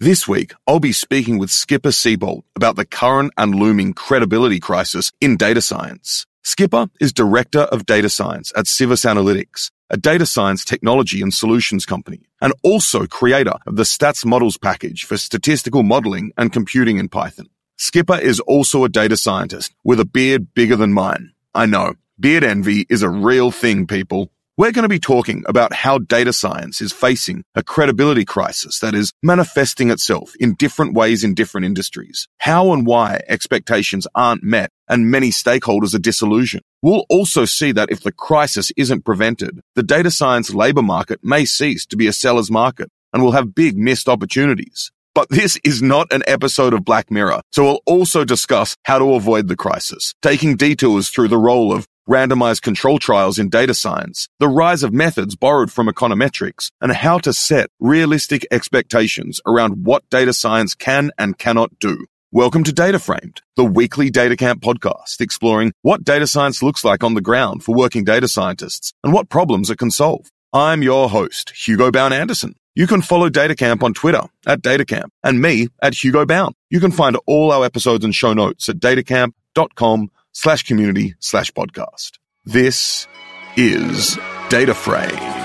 This week, I'll be speaking with Skipper Seabold about the current and looming credibility crisis in data science. Skipper is Director of Data Science at Civis Analytics, a data science technology and solutions company, and also creator of the statsmodels package for statistical modeling and computing in Python. Skipper is also a data scientist with a beard bigger than mine. I know, beard envy is a real thing, people. We're going to be talking about how data science is facing a credibility crisis that is manifesting itself in different ways in different industries, how and why expectations aren't met, and many stakeholders are disillusioned. We'll also see that if the crisis isn't prevented, the data science labor market may cease to be a seller's market and we'll have big missed opportunities. But this is not an episode of Black Mirror, so we'll also discuss how to avoid the crisis, taking detours through the role of randomized control trials in data science, the rise of methods borrowed from econometrics, and how to set realistic expectations around what data science can and cannot do. Welcome to DataFramed, the weekly DataCamp podcast exploring what data science looks like on the ground for working data scientists and what problems it can solve. I'm your host, Hugo Bowne-Anderson. You can follow DataCamp on Twitter at DataCamp and me at Hugo Bown. You can find all our episodes and show notes at datacamp.com slash community slash podcast. This is Data Frame.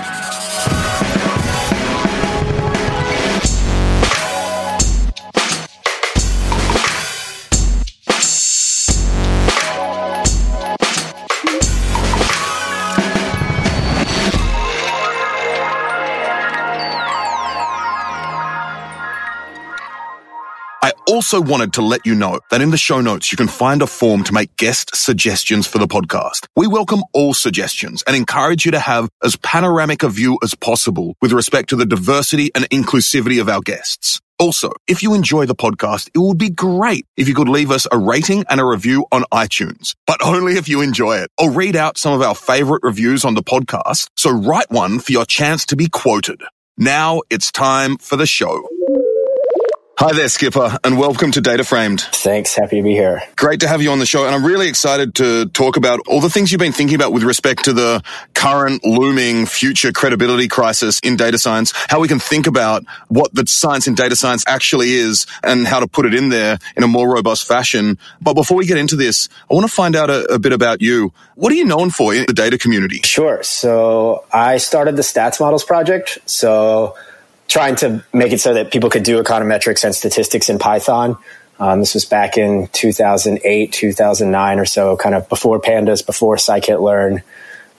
Also wanted to let you know that in the show notes, you can find a form to make guest suggestions for the podcast. We welcome all suggestions and encourage you to have as panoramic a view as possible with respect to the diversity and inclusivity of our guests. Also, if you enjoy the podcast, it would be great if you could leave us a rating and a review on iTunes, but only if you enjoy it. I'll read out some of our favorite reviews on the podcast, so write one for your chance to be quoted. Now it's time for the show. Hi there, Skipper, and welcome to DataFramed. Thanks. Happy to be here. Great to have you on the show, and I'm really excited to talk about all the things you've been thinking about with respect to the current looming future credibility crisis in data science, how we can think about what the science in data science actually is, and how to put it in there in a more robust fashion. But before we get into this, I want to find out a, a bit about you. What are you known for in the data community? Sure. So I started the statsmodels project. So trying to make it so that people could do econometrics and statistics in Python. Um, this was back in 2008, 2009 or so, kind of before Pandas, before scikit-learn.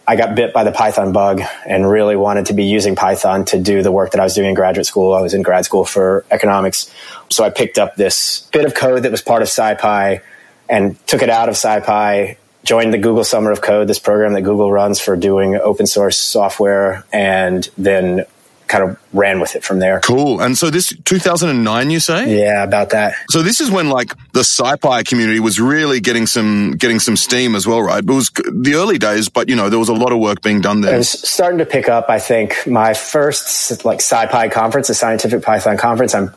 I got bit by the Python bug and really wanted to be using Python to do the work that I was doing in graduate school. I was in grad school for economics. So I picked up this bit of code that was part of SciPy and took it out of SciPy, joined the Google Summer of Code, this program that Google runs for doing open source software, and then kind of ran with it from there. Cool. And so this 2009, you say? Yeah, about that. So this is when like the SciPy community was really getting some getting some steam as well, right? It was the early days, but you know there was a lot of work being done there. It was starting to pick up. I think my first like SciPy conference, a scientific Python conference. I'm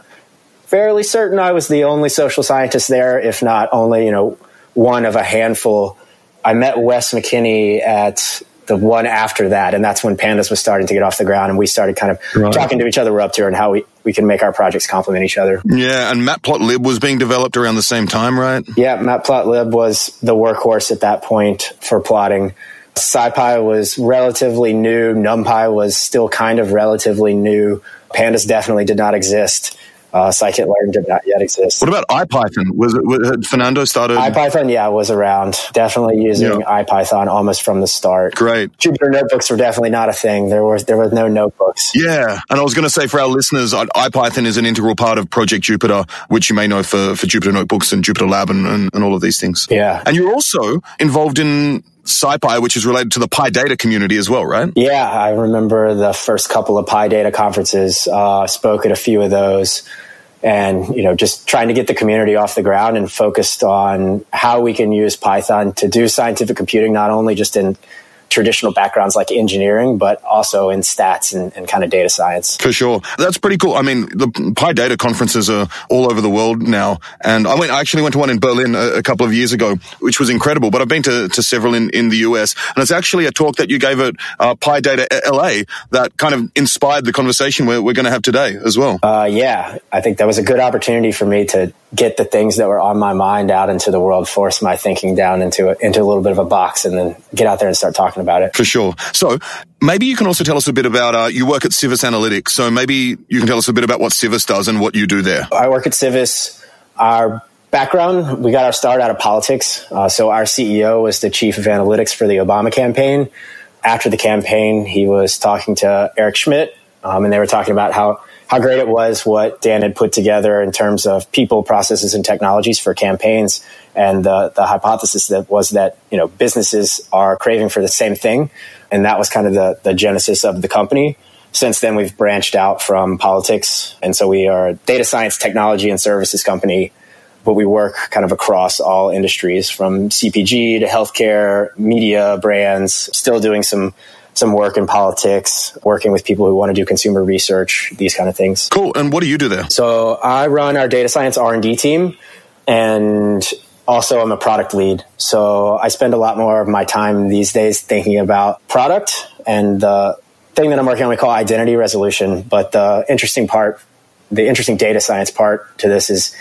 fairly certain I was the only social scientist there, if not only you know one of a handful. I met Wes McKinney at the one after that, and that's when Pandas was starting to get off the ground, and we started kind of right. talking to each other. We're up to and how we, we can make our projects complement each other. Yeah, and Matplotlib was being developed around the same time, right? Yeah, Matplotlib was the workhorse at that point for plotting. SciPy was relatively new. NumPy was still kind of relatively new. Pandas definitely did not exist. Uh, scikit-learn did not yet exist. What about IPython? Was it was, Fernando started? IPython, yeah, was around. Definitely using yeah. IPython almost from the start. Great. Jupyter notebooks were definitely not a thing. There was there was no notebooks. Yeah, and I was going to say for our listeners, IPython is an integral part of Project Jupyter, which you may know for for Jupyter notebooks and Jupyter Lab and, and, and all of these things. Yeah, and you're also involved in SciPy, which is related to the PyData community as well, right? Yeah, I remember the first couple of PyData conferences. Uh, spoke at a few of those, and you know, just trying to get the community off the ground and focused on how we can use Python to do scientific computing, not only just in traditional backgrounds like engineering, but also in stats and, and kind of data science. For sure. That's pretty cool. I mean, the PyData conferences are all over the world now. And I went, I actually went to one in Berlin a, a couple of years ago, which was incredible, but I've been to, to several in, in the US. And it's actually a talk that you gave at uh, PyData LA that kind of inspired the conversation we're, we're going to have today as well. Uh, yeah, I think that was a good opportunity for me to get the things that were on my mind out into the world, force my thinking down into a, into a little bit of a box, and then get out there and start talking about it. For sure. So maybe you can also tell us a bit about uh, you work at Civis Analytics. So maybe you can tell us a bit about what Civis does and what you do there. I work at Civis. Our background, we got our start out of politics. Uh, so our CEO was the chief of analytics for the Obama campaign. After the campaign, he was talking to Eric Schmidt, um, and they were talking about how how great it was what Dan had put together in terms of people, processes, and technologies for campaigns. And the, the hypothesis that was that, you know, businesses are craving for the same thing. And that was kind of the, the genesis of the company. Since then, we've branched out from politics. And so we are a data science technology and services company, but we work kind of across all industries from CPG to healthcare, media, brands, still doing some some work in politics, working with people who want to do consumer research, these kind of things. Cool. And what do you do there? So I run our data science R&D team and also I'm a product lead. So I spend a lot more of my time these days thinking about product and the thing that I'm working on we call identity resolution, but the interesting part the interesting data science part to this is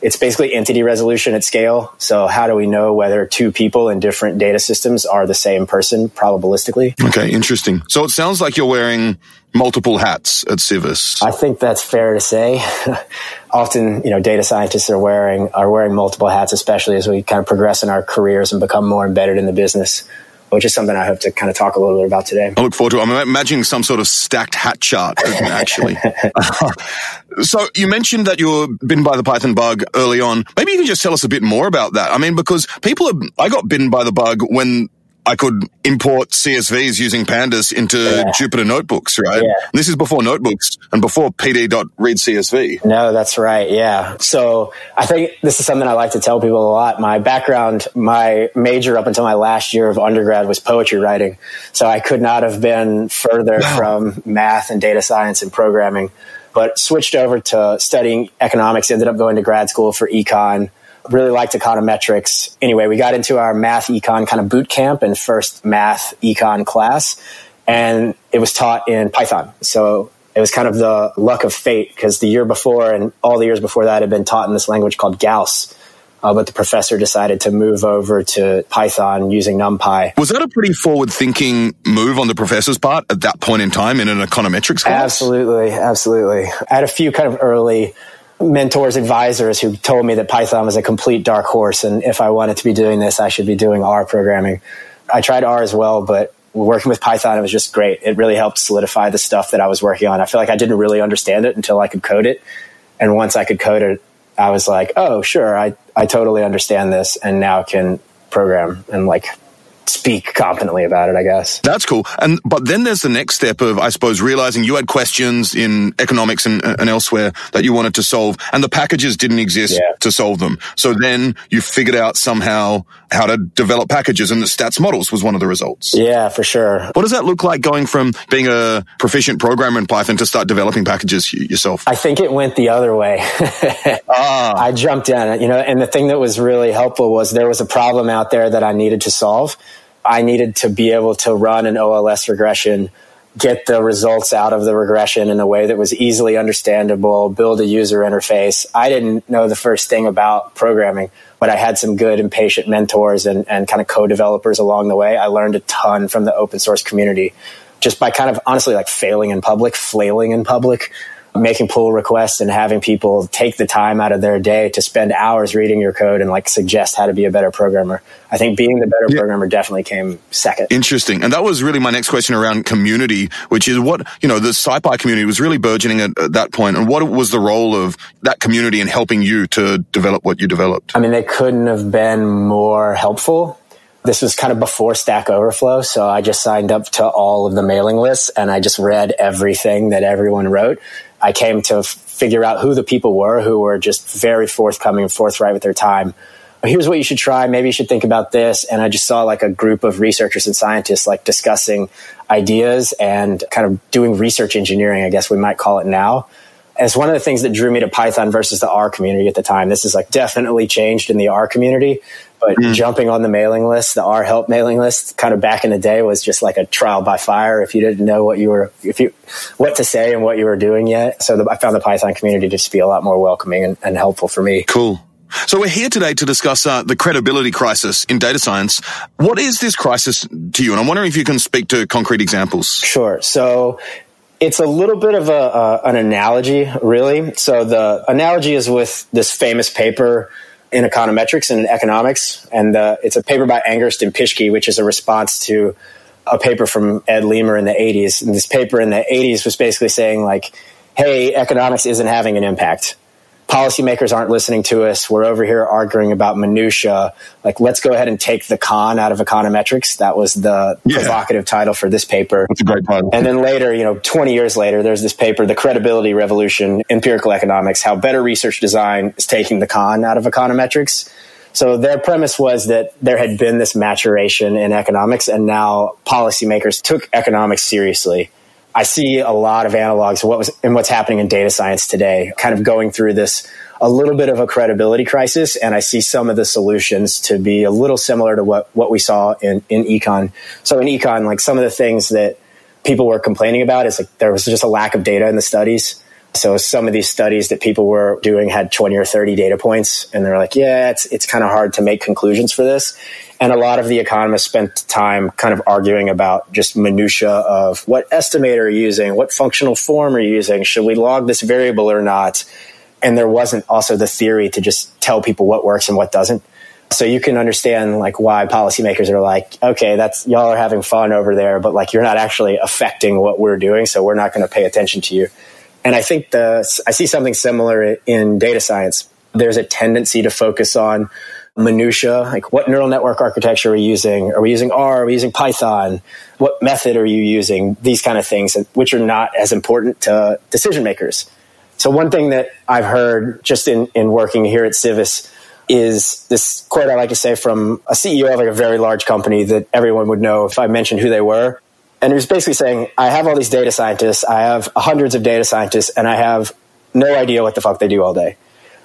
it's basically entity resolution at scale. So how do we know whether two people in different data systems are the same person probabilistically? Okay, interesting. So it sounds like you're wearing multiple hats at Civis. I think that's fair to say. Often, you know, data scientists are wearing are wearing multiple hats, especially as we kind of progress in our careers and become more embedded in the business which is something I hope to kind of talk a little bit about today. I look forward to it. I'm imagining some sort of stacked hat chart, actually. so you mentioned that you were bitten by the Python bug early on. Maybe you can just tell us a bit more about that. I mean, because people are, I got bitten by the bug when I could import CSVs using pandas into yeah. Jupyter notebooks, right? Yeah. This is before notebooks and before pd.readcsv. No, that's right. Yeah. So I think this is something I like to tell people a lot. My background, my major up until my last year of undergrad was poetry writing. So I could not have been further wow. from math and data science and programming, but switched over to studying economics, ended up going to grad school for econ really liked econometrics. Anyway, we got into our math econ kind of boot camp and first math econ class, and it was taught in Python. So it was kind of the luck of fate because the year before and all the years before that had been taught in this language called Gauss. Uh, but the professor decided to move over to Python using NumPy. Was that a pretty forward thinking move on the professor's part at that point in time in an econometrics class? Absolutely, absolutely. I had a few kind of early mentors, advisors who told me that Python was a complete dark horse. And if I wanted to be doing this, I should be doing R programming. I tried R as well, but working with Python, it was just great. It really helped solidify the stuff that I was working on. I feel like I didn't really understand it until I could code it. And once I could code it, I was like, oh, sure, I, I totally understand this and now can program and like speak confidently about it, I guess. That's cool. And but then there's the next step of, I suppose, realizing you had questions in economics and, and elsewhere that you wanted to solve, and the packages didn't exist yeah. to solve them. So then you figured out somehow how to develop packages, and the statsmodels was one of the results. Yeah, for sure. What does that look like going from being a proficient programmer in Python to start developing packages yourself? I think it went the other way. ah. I jumped in, you know, and the thing that was really helpful was there was a problem out there that I needed to solve I needed to be able to run an OLS regression, get the results out of the regression in a way that was easily understandable, build a user interface. I didn't know the first thing about programming, but I had some good and patient mentors and, and kind of co-developers along the way. I learned a ton from the open source community just by kind of honestly like failing in public, flailing in public making pull requests and having people take the time out of their day to spend hours reading your code and like suggest how to be a better programmer. I think being the better yeah. programmer definitely came second. Interesting. And that was really my next question around community, which is what, you know, the SciPy community was really burgeoning at, at that point. And what was the role of that community in helping you to develop what you developed? I mean, they couldn't have been more helpful this was kind of before Stack Overflow. So I just signed up to all of the mailing lists and I just read everything that everyone wrote. I came to figure out who the people were who were just very forthcoming and forthright with their time. here's what you should try. Maybe you should think about this. And I just saw like a group of researchers and scientists like discussing ideas and kind of doing research engineering, I guess we might call it now. As one of the things that drew me to Python versus the R community at the time. This is like definitely changed in the R community, but mm. jumping on the mailing list, the R help mailing list, kind of back in the day was just like a trial by fire. If you didn't know what you were, if you, what to say and what you were doing yet. So the, I found the Python community just to be a lot more welcoming and, and helpful for me. Cool. So we're here today to discuss uh, the credibility crisis in data science. What is this crisis to you? And I'm wondering if you can speak to concrete examples. Sure. So it's a little bit of a, uh, an analogy, really. So the analogy is with this famous paper in econometrics and in economics, and uh, it's a paper by Angrist and Pischke, which is a response to a paper from Ed Leamer in the 80s. And this paper in the 80s was basically saying like, "Hey, economics isn't having an impact." Policymakers aren't listening to us. We're over here arguing about minutia. Like, let's go ahead and take the con out of econometrics. That was the yeah. provocative title for this paper. That's a great title. And then later, you know, 20 years later, there's this paper, The Credibility Revolution, Empirical Economics, how better research design is taking the con out of econometrics. So their premise was that there had been this maturation in economics and now policymakers took economics seriously I see a lot of analogs what was and what's happening in data science today, kind of going through this a little bit of a credibility crisis, and I see some of the solutions to be a little similar to what what we saw in in econ. So in econ, like some of the things that people were complaining about is like there was just a lack of data in the studies. So some of these studies that people were doing had 20 or 30 data points and they're like, yeah, it's, it's kind of hard to make conclusions for this. And a lot of the economists spent time kind of arguing about just minutia of what estimator are you using? What functional form are you using? Should we log this variable or not? And there wasn't also the theory to just tell people what works and what doesn't. So you can understand like why policymakers are like, okay, that's y'all are having fun over there, but like you're not actually affecting what we're doing, so we're not going to pay attention to you. And I think the I see something similar in data science. There's a tendency to focus on minutia, like what neural network architecture are we using? Are we using R? Are we using Python? What method are you using? These kind of things, which are not as important to decision makers. So one thing that I've heard just in, in working here at Civis is this quote I like to say from a CEO of like a very large company that everyone would know if I mentioned who they were. And he was basically saying, I have all these data scientists, I have uh, hundreds of data scientists, and I have no idea what the fuck they do all day.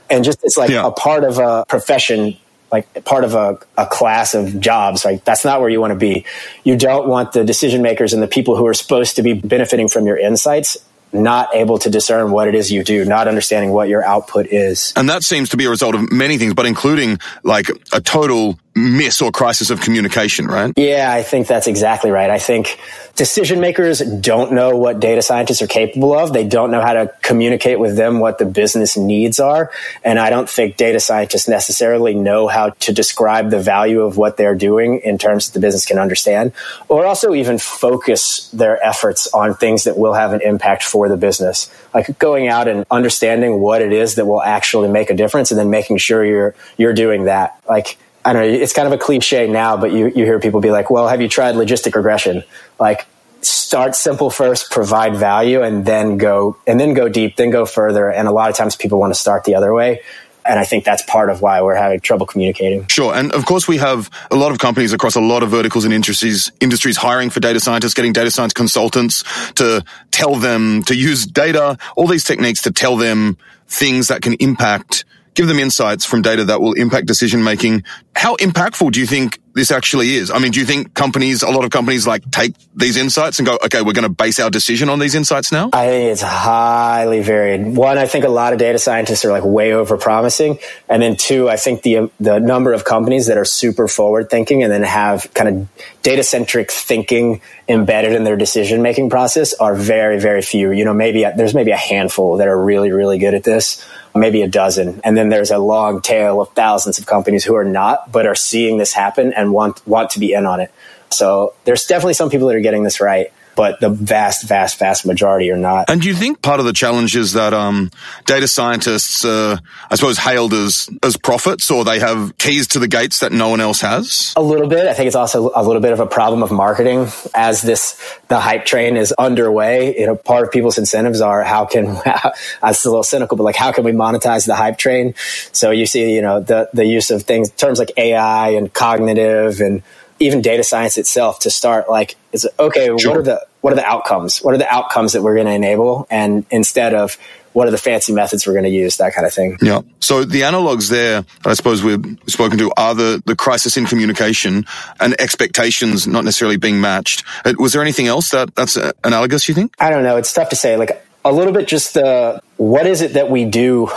And just it's like yeah. a part of a profession like part of a, a class of jobs. Like that's not where you want to be. You don't want the decision makers and the people who are supposed to be benefiting from your insights not able to discern what it is you do, not understanding what your output is. And that seems to be a result of many things, but including like a total miss or crisis of communication, right? Yeah, I think that's exactly right. I think decision makers don't know what data scientists are capable of. They don't know how to communicate with them what the business needs are. And I don't think data scientists necessarily know how to describe the value of what they're doing in terms that the business can understand, or also even focus their efforts on things that will have an impact for the business. Like going out and understanding what it is that will actually make a difference and then making sure you're, you're doing that. Like, I don't know, it's kind of a cliche now, but you, you hear people be like, well, have you tried logistic regression? Like, start simple first, provide value, and then go, and then go deep, then go further. And a lot of times people want to start the other way. And I think that's part of why we're having trouble communicating. Sure. And of course, we have a lot of companies across a lot of verticals and industries, industries hiring for data scientists, getting data science consultants to tell them to use data, all these techniques to tell them things that can impact give them insights from data that will impact decision making. How impactful do you think this actually is? I mean, do you think companies, a lot of companies like take these insights and go, okay, we're going to base our decision on these insights now? I think it's highly varied. One, I think a lot of data scientists are like way over promising. And then two, I think the, the number of companies that are super forward thinking and then have kind of data centric thinking embedded in their decision making process are very, very few. You know, maybe there's maybe a handful that are really, really good at this maybe a dozen. And then there's a long tail of thousands of companies who are not, but are seeing this happen and want, want to be in on it. So there's definitely some people that are getting this right. But the vast, vast, vast majority are not. And do you think part of the challenge is that um, data scientists, uh, I suppose, hailed as as prophets, or they have keys to the gates that no one else has? A little bit. I think it's also a little bit of a problem of marketing as this the hype train is underway. You know, part of people's incentives are how can that's a little cynical, but like how can we monetize the hype train? So you see, you know, the the use of things terms like AI and cognitive and even data science itself to start like is okay sure. what are the what are the outcomes? What are the outcomes that we're going to enable? And instead of what are the fancy methods we're going to use? That kind of thing. Yeah. So the analogs there i suppose we've spoken to are the, the crisis in communication and expectations not necessarily being matched. Uh, was there anything else that that's uh, analogous you think? I don't know. It's tough to say. Like a little bit just the what is it that we do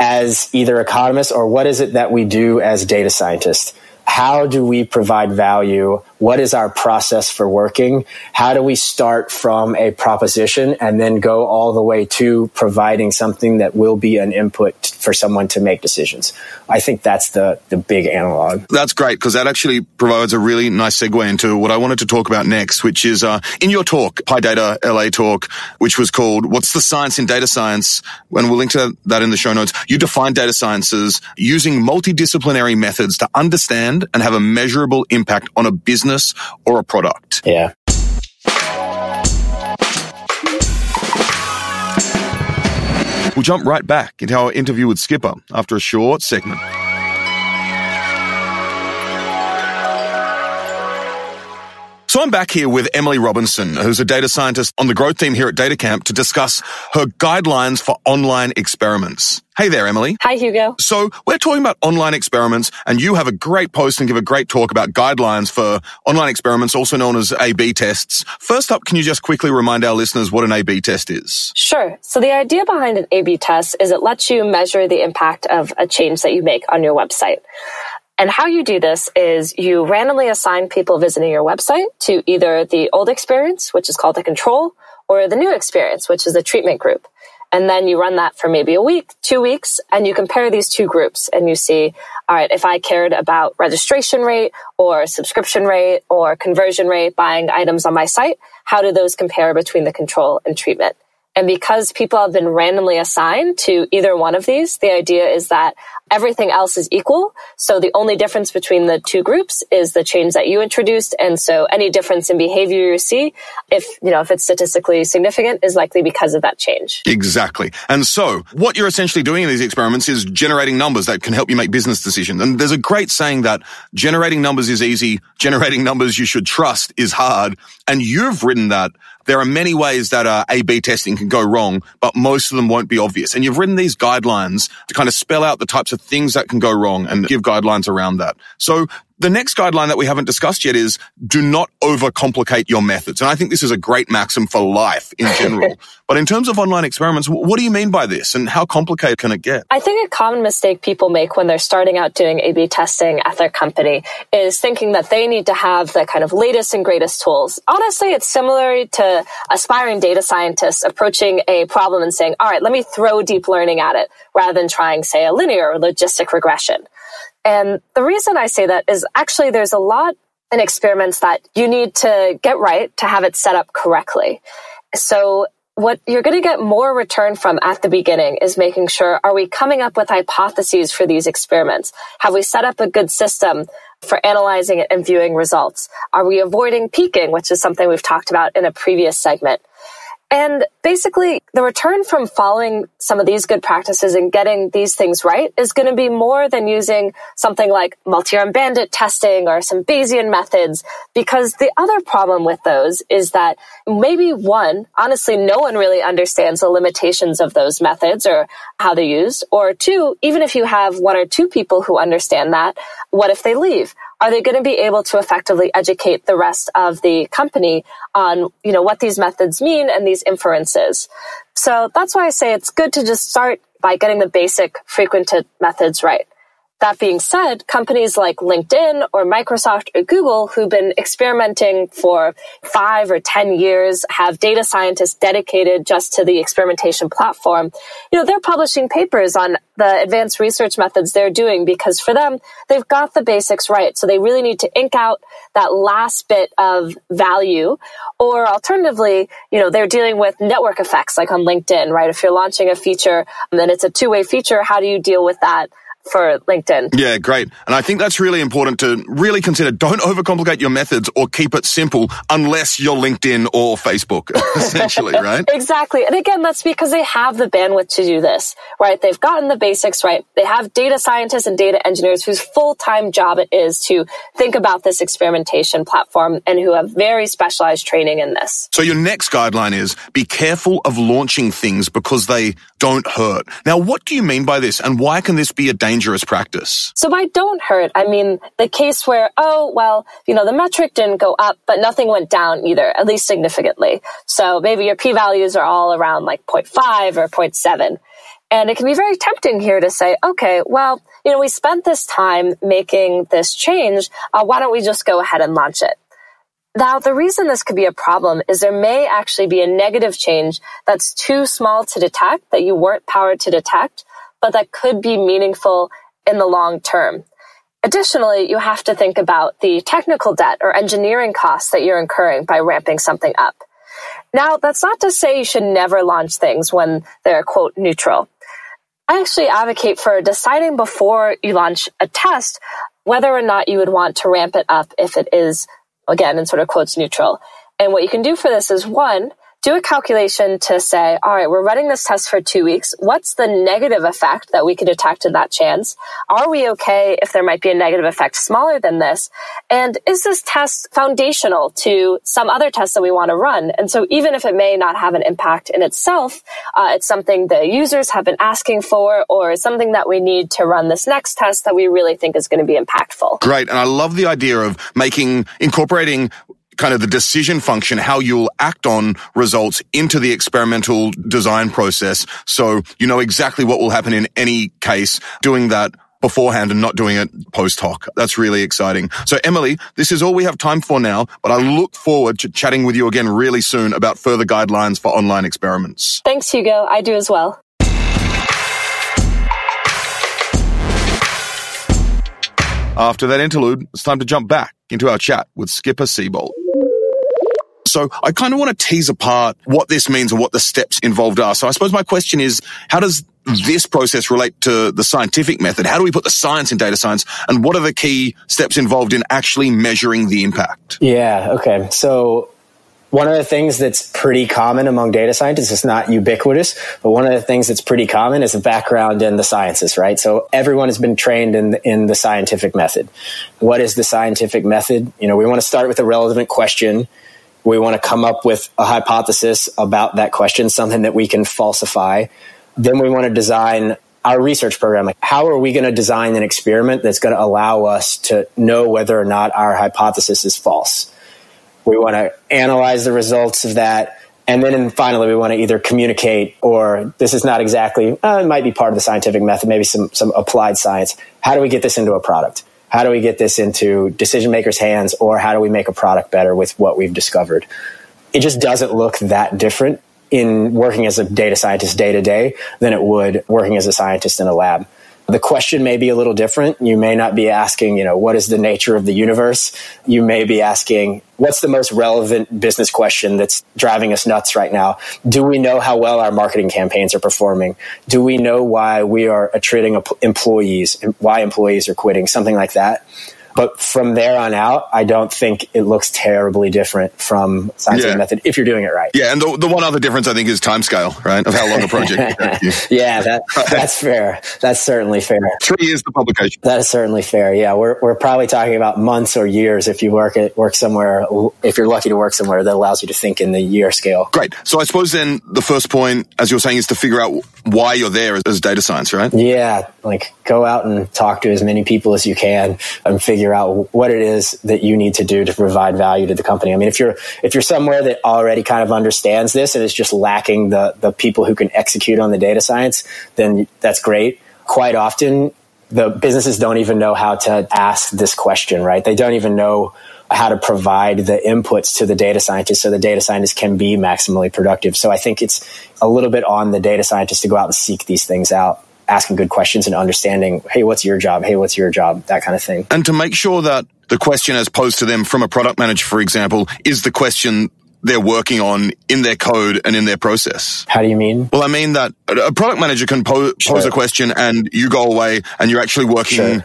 as either economists or what is it that we do as data scientists how do we provide value? What is our process for working? How do we start from a proposition and then go all the way to providing something that will be an input for someone to make decisions? I think that's the, the big analog. That's great because that actually provides a really nice segue into what I wanted to talk about next, which is uh, in your talk, PyData LA talk, which was called What's the Science in Data Science? And we'll link to that in the show notes. You define data sciences using multidisciplinary methods to understand and have a measurable impact on a business or a product. Yeah. We'll jump right back into our interview with Skipper after a short segment. So I'm back here with Emily Robinson, who's a data scientist on the growth team here at DataCamp to discuss her guidelines for online experiments. Hey there, Emily. Hi, Hugo. So we're talking about online experiments and you have a great post and give a great talk about guidelines for online experiments, also known as A-B tests. First up, can you just quickly remind our listeners what an A-B test is? Sure. So the idea behind an A-B test is it lets you measure the impact of a change that you make on your website. And how you do this is you randomly assign people visiting your website to either the old experience, which is called the control, or the new experience, which is the treatment group. And then you run that for maybe a week, two weeks, and you compare these two groups and you see, all right, if I cared about registration rate or subscription rate or conversion rate buying items on my site, how do those compare between the control and treatment? And because people have been randomly assigned to either one of these, the idea is that everything else is equal. So the only difference between the two groups is the change that you introduced. And so any difference in behavior you see, if, you know, if it's statistically significant is likely because of that change. Exactly. And so what you're essentially doing in these experiments is generating numbers that can help you make business decisions. And there's a great saying that generating numbers is easy. Generating numbers you should trust is hard. And you've written that there are many ways that uh, A-B testing can go wrong, but most of them won't be obvious. And you've written these guidelines to kind of spell out the types of things that can go wrong and give guidelines around that. So the next guideline that we haven't discussed yet is do not overcomplicate your methods. And I think this is a great maxim for life in general. but in terms of online experiments, what do you mean by this and how complicated can it get? I think a common mistake people make when they're starting out doing A B testing at their company is thinking that they need to have the kind of latest and greatest tools. Honestly, it's similar to aspiring data scientists approaching a problem and saying, all right, let me throw deep learning at it rather than trying, say, a linear or logistic regression. And the reason I say that is actually there's a lot in experiments that you need to get right to have it set up correctly. So what you're going to get more return from at the beginning is making sure are we coming up with hypotheses for these experiments? Have we set up a good system for analyzing it and viewing results? Are we avoiding peeking, which is something we've talked about in a previous segment? And basically, the return from following some of these good practices and getting these things right is going to be more than using something like multi-arm bandit testing or some Bayesian methods. Because the other problem with those is that maybe one, honestly, no one really understands the limitations of those methods or how they're used. Or two, even if you have one or two people who understand that, what if they leave? Are they going to be able to effectively educate the rest of the company on, you know, what these methods mean and these inferences? So that's why I say it's good to just start by getting the basic frequentist methods right. That being said, companies like LinkedIn or Microsoft or Google, who've been experimenting for five or 10 years, have data scientists dedicated just to the experimentation platform. You know, they're publishing papers on the advanced research methods they're doing because for them, they've got the basics right. So they really need to ink out that last bit of value. Or alternatively, you know, they're dealing with network effects like on LinkedIn, right? If you're launching a feature and then it's a two way feature, how do you deal with that? For LinkedIn. Yeah, great. And I think that's really important to really consider. Don't overcomplicate your methods or keep it simple unless you're LinkedIn or Facebook, essentially, right? exactly. And again, that's because they have the bandwidth to do this, right? They've gotten the basics right. They have data scientists and data engineers whose full-time job it is to think about this experimentation platform and who have very specialized training in this. So your next guideline is be careful of launching things because they don't hurt. Now, what do you mean by this and why can this be a dangerous practice? So by don't hurt, I mean the case where, oh, well, you know, the metric didn't go up, but nothing went down either, at least significantly. So maybe your p values are all around like 0.5 or 0.7. And it can be very tempting here to say, okay, well, you know, we spent this time making this change. Uh, why don't we just go ahead and launch it? Now, the reason this could be a problem is there may actually be a negative change that's too small to detect, that you weren't powered to detect, but that could be meaningful in the long term. Additionally, you have to think about the technical debt or engineering costs that you're incurring by ramping something up. Now, that's not to say you should never launch things when they're quote neutral. I actually advocate for deciding before you launch a test whether or not you would want to ramp it up if it is again in sort of quotes neutral. And what you can do for this is one, do a calculation to say, all right, we're running this test for two weeks. What's the negative effect that we could detect in that chance? Are we okay if there might be a negative effect smaller than this? And is this test foundational to some other tests that we want to run? And so even if it may not have an impact in itself, uh, it's something the users have been asking for or something that we need to run this next test that we really think is going to be impactful. Great. And I love the idea of making, incorporating kind of the decision function, how you'll act on results into the experimental design process. So you know exactly what will happen in any case doing that beforehand and not doing it post hoc. That's really exciting. So Emily, this is all we have time for now, but I look forward to chatting with you again really soon about further guidelines for online experiments. Thanks, Hugo. I do as well. After that interlude, it's time to jump back into our chat with Skipper Seabold. So I kind of want to tease apart what this means and what the steps involved are. So I suppose my question is, how does this process relate to the scientific method? How do we put the science in data science? And what are the key steps involved in actually measuring the impact? Yeah. Okay. So one of the things that's pretty common among data scientists is not ubiquitous, but one of the things that's pretty common is a background in the sciences, right? So everyone has been trained in in the scientific method. What is the scientific method? You know, we want to start with a relevant question. We want to come up with a hypothesis about that question, something that we can falsify. Then we want to design our research program. Like, how are we going to design an experiment that's going to allow us to know whether or not our hypothesis is false? We want to analyze the results of that. And then finally, we want to either communicate or this is not exactly, uh, it might be part of the scientific method, maybe some, some applied science. How do we get this into a product? How do we get this into decision makers' hands or how do we make a product better with what we've discovered? It just doesn't look that different in working as a data scientist day to day than it would working as a scientist in a lab. The question may be a little different. You may not be asking, you know, what is the nature of the universe? You may be asking, what's the most relevant business question that's driving us nuts right now? Do we know how well our marketing campaigns are performing? Do we know why we are attriting employees, why employees are quitting, something like that? But from there on out, I don't think it looks terribly different from scientific yeah. method if you're doing it right. Yeah, and the, the one other difference I think is timescale, right? Of how long a project. yeah, that, that's fair. That's certainly fair. Three years the publication. That is certainly fair. Yeah, we're we're probably talking about months or years if you work at work somewhere. If you're lucky to work somewhere that allows you to think in the year scale. Great. So I suppose then the first point, as you're saying, is to figure out why you're there as data science, right? Yeah, like go out and talk to as many people as you can and figure out what it is that you need to do to provide value to the company. I mean, if you're if you're somewhere that already kind of understands this and is just lacking the the people who can execute on the data science, then that's great. Quite often the businesses don't even know how to ask this question, right? They don't even know how to provide the inputs to the data scientist so the data scientist can be maximally productive. So I think it's a little bit on the data scientist to go out and seek these things out asking good questions and understanding, hey, what's your job? Hey, what's your job? That kind of thing. And to make sure that the question as posed to them from a product manager, for example, is the question they're working on in their code and in their process. How do you mean? Well, I mean that a product manager can po- sure. pose a question and you go away and you're actually working sure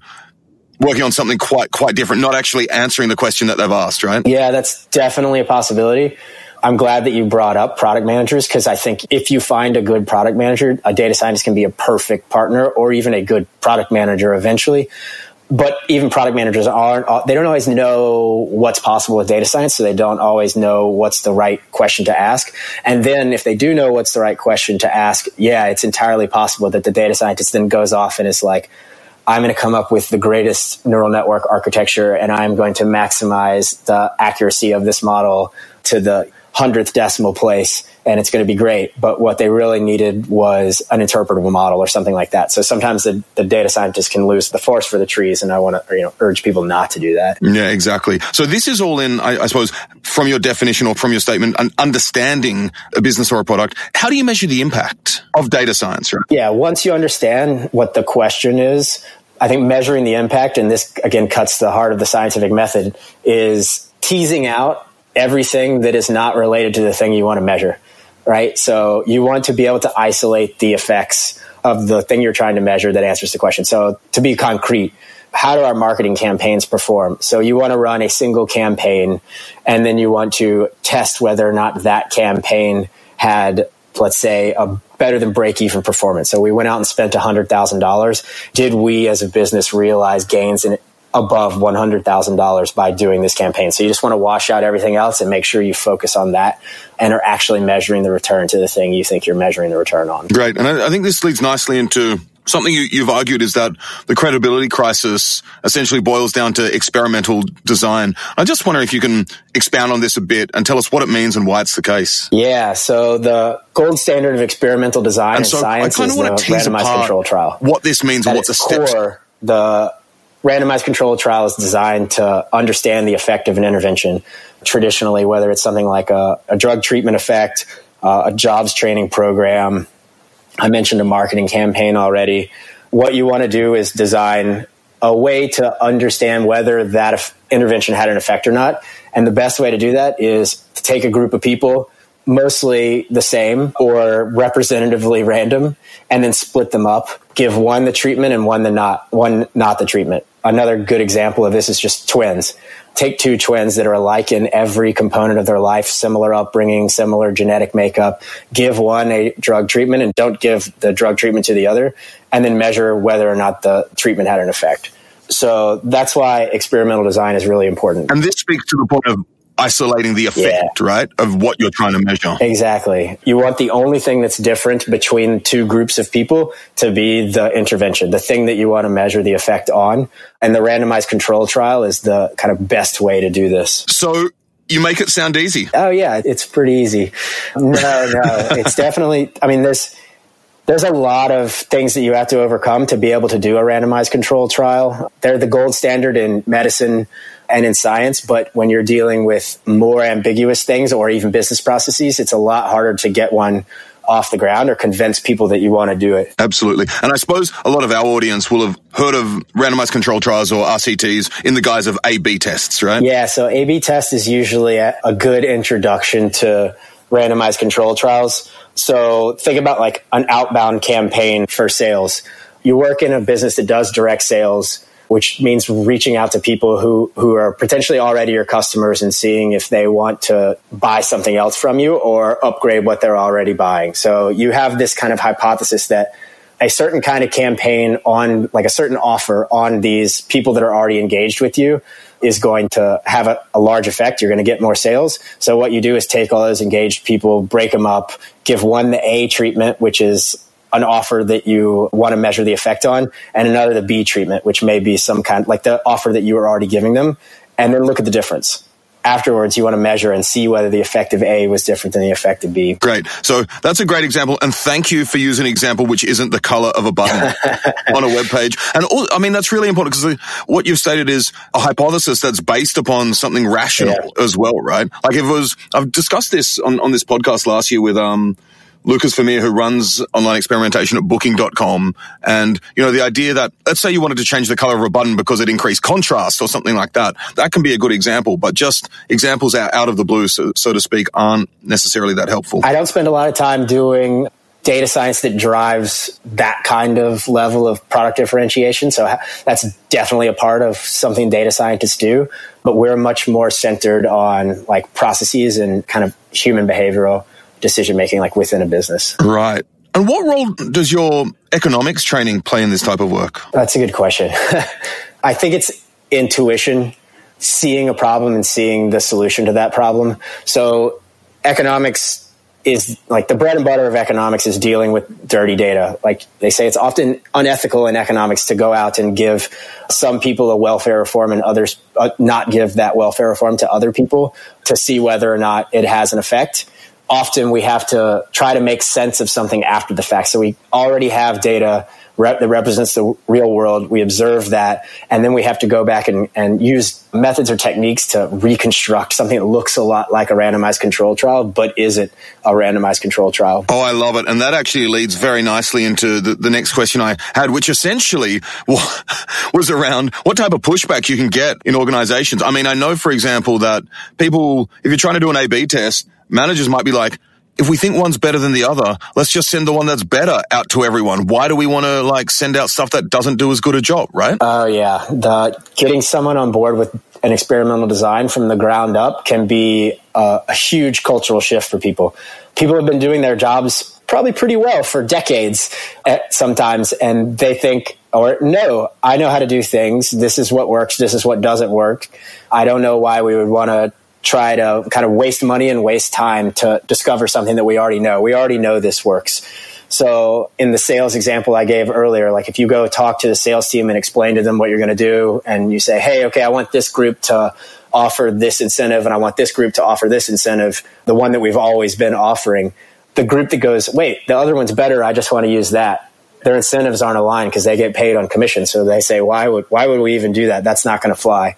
working on something quite quite different, not actually answering the question that they've asked, right? Yeah, that's definitely a possibility. I'm glad that you brought up product managers because I think if you find a good product manager, a data scientist can be a perfect partner or even a good product manager eventually. But even product managers aren't, uh, they don't always know what's possible with data science. So they don't always know what's the right question to ask. And then if they do know what's the right question to ask, yeah, it's entirely possible that the data scientist then goes off and is like, I'm going to come up with the greatest neural network architecture and I'm going to maximize the accuracy of this model to the hundredth decimal place and it's going to be great. But what they really needed was an interpretable model or something like that. So sometimes the, the data scientists can lose the forest for the trees. And I want to, you know, urge people not to do that. Yeah, exactly. So this is all in, I, I suppose, from your definition or from your statement, understanding a business or a product. How do you measure the impact of data science? Right? Yeah. Once you understand what the question is, I think measuring the impact, and this again cuts the heart of the scientific method, is teasing out everything that is not related to the thing you want to measure, right? So you want to be able to isolate the effects of the thing you're trying to measure that answers the question. So to be concrete, how do our marketing campaigns perform? So you want to run a single campaign and then you want to test whether or not that campaign had, let's say, a better than break even performance. So we went out and spent $100,000. Did we as a business realize gains in above $100,000 by doing this campaign. So you just want to wash out everything else and make sure you focus on that and are actually measuring the return to the thing you think you're measuring the return on. Great. And I, I think this leads nicely into something you, have argued is that the credibility crisis essentially boils down to experimental design. I just wonder if you can expound on this a bit and tell us what it means and why it's the case. Yeah. So the gold standard of experimental design and, so science I is the randomized control trial. What this means and what the steps. The randomized controlled trial is designed to understand the effect of an intervention. Traditionally, whether it's something like a, a drug treatment effect, uh, a jobs training program, I mentioned a marketing campaign already. What you want to do is design a way to understand whether that intervention had an effect or not. And the best way to do that is to take a group of people, mostly the same or representatively random, and then split them up. Give one the treatment and one the not one not the treatment another good example of this is just twins. Take two twins that are alike in every component of their life, similar upbringing, similar genetic makeup. Give one a drug treatment and don't give the drug treatment to the other, and then measure whether or not the treatment had an effect. So that's why experimental design is really important. And this speaks to the point of isolating the effect, yeah. right, of what you're trying to measure. Exactly. You want the only thing that's different between two groups of people to be the intervention, the thing that you want to measure the effect on. And the randomized control trial is the kind of best way to do this. So you make it sound easy. Oh yeah, it's pretty easy. No, no, it's definitely, I mean, there's, there's a lot of things that you have to overcome to be able to do a randomized control trial. They're the gold standard in medicine and in science, but when you're dealing with more ambiguous things or even business processes, it's a lot harder to get one off the ground or convince people that you want to do it. Absolutely. And I suppose a lot of our audience will have heard of randomized control trials or RCTs in the guise of A B tests, right? Yeah. So A B test is usually a, a good introduction to randomized control trials. So think about like an outbound campaign for sales. You work in a business that does direct sales, which means reaching out to people who, who are potentially already your customers and seeing if they want to buy something else from you or upgrade what they're already buying. So you have this kind of hypothesis that a certain kind of campaign on like a certain offer on these people that are already engaged with you is going to have a, a, large effect. You're going to get more sales. So what you do is take all those engaged people, break them up, give one the A treatment, which is an offer that you want to measure the effect on, and another the B treatment, which may be some kind like the offer that you were already giving them, and then look at the difference. Afterwards you want to measure and see whether the effect of A was different than the effect of B. Great. So that's a great example. And thank you for using an example which isn't the color of a button on a web page. And all, I mean, that's really important because what you've stated is a hypothesis that's based upon something rational yeah. as well, right? Like if it was, I've discussed this on, on this podcast last year with, um, Lukas Vermeer, who runs online experimentation at booking.com. And, you know, the idea that, let's say you wanted to change the color of a button because it increased contrast or something like that. That can be a good example, but just examples out, out of the blue, so, so to speak, aren't necessarily that helpful. I don't spend a lot of time doing data science that drives that kind of level of product differentiation. So that's definitely a part of something data scientists do, but we're much more centered on like processes and kind of human behavioral decision making like within a business. Right. And what role does your economics training play in this type of work? That's a good question. I think it's intuition, seeing a problem and seeing the solution to that problem. So economics is like the bread and butter of economics is dealing with dirty data. Like they say, it's often unethical in economics to go out and give some people a welfare reform and others uh, not give that welfare reform to other people to see whether or not it has an effect often we have to try to make sense of something after the fact. So we already have data rep- that represents the real world. We observe that, and then we have to go back and, and use methods or techniques to reconstruct something that looks a lot like a randomized control trial, but isn't a randomized control trial. Oh, I love it. And that actually leads very nicely into the, the next question I had, which essentially was around what type of pushback you can get in organizations. I mean, I know, for example, that people, if you're trying to do an A-B test, managers might be like, if we think one's better than the other, let's just send the one that's better out to everyone. Why do we want to like send out stuff that doesn't do as good a job, right? Oh uh, yeah, the getting someone on board with an experimental design from the ground up can be a, a huge cultural shift for people. People have been doing their jobs probably pretty well for decades eh, sometimes, and they think, or no, I know how to do things. This is what works. This is what doesn't work. I don't know why we would want to try to kind of waste money and waste time to discover something that we already know. We already know this works. So in the sales example I gave earlier, like if you go talk to the sales team and explain to them what you're going to do and you say, Hey, okay, I want this group to offer this incentive and I want this group to offer this incentive, the one that we've always been offering. The group that goes, wait, the other one's better. I just want to use that. Their incentives aren't aligned because they get paid on commission. So they say, why would, why would we even do that? That's not going to fly.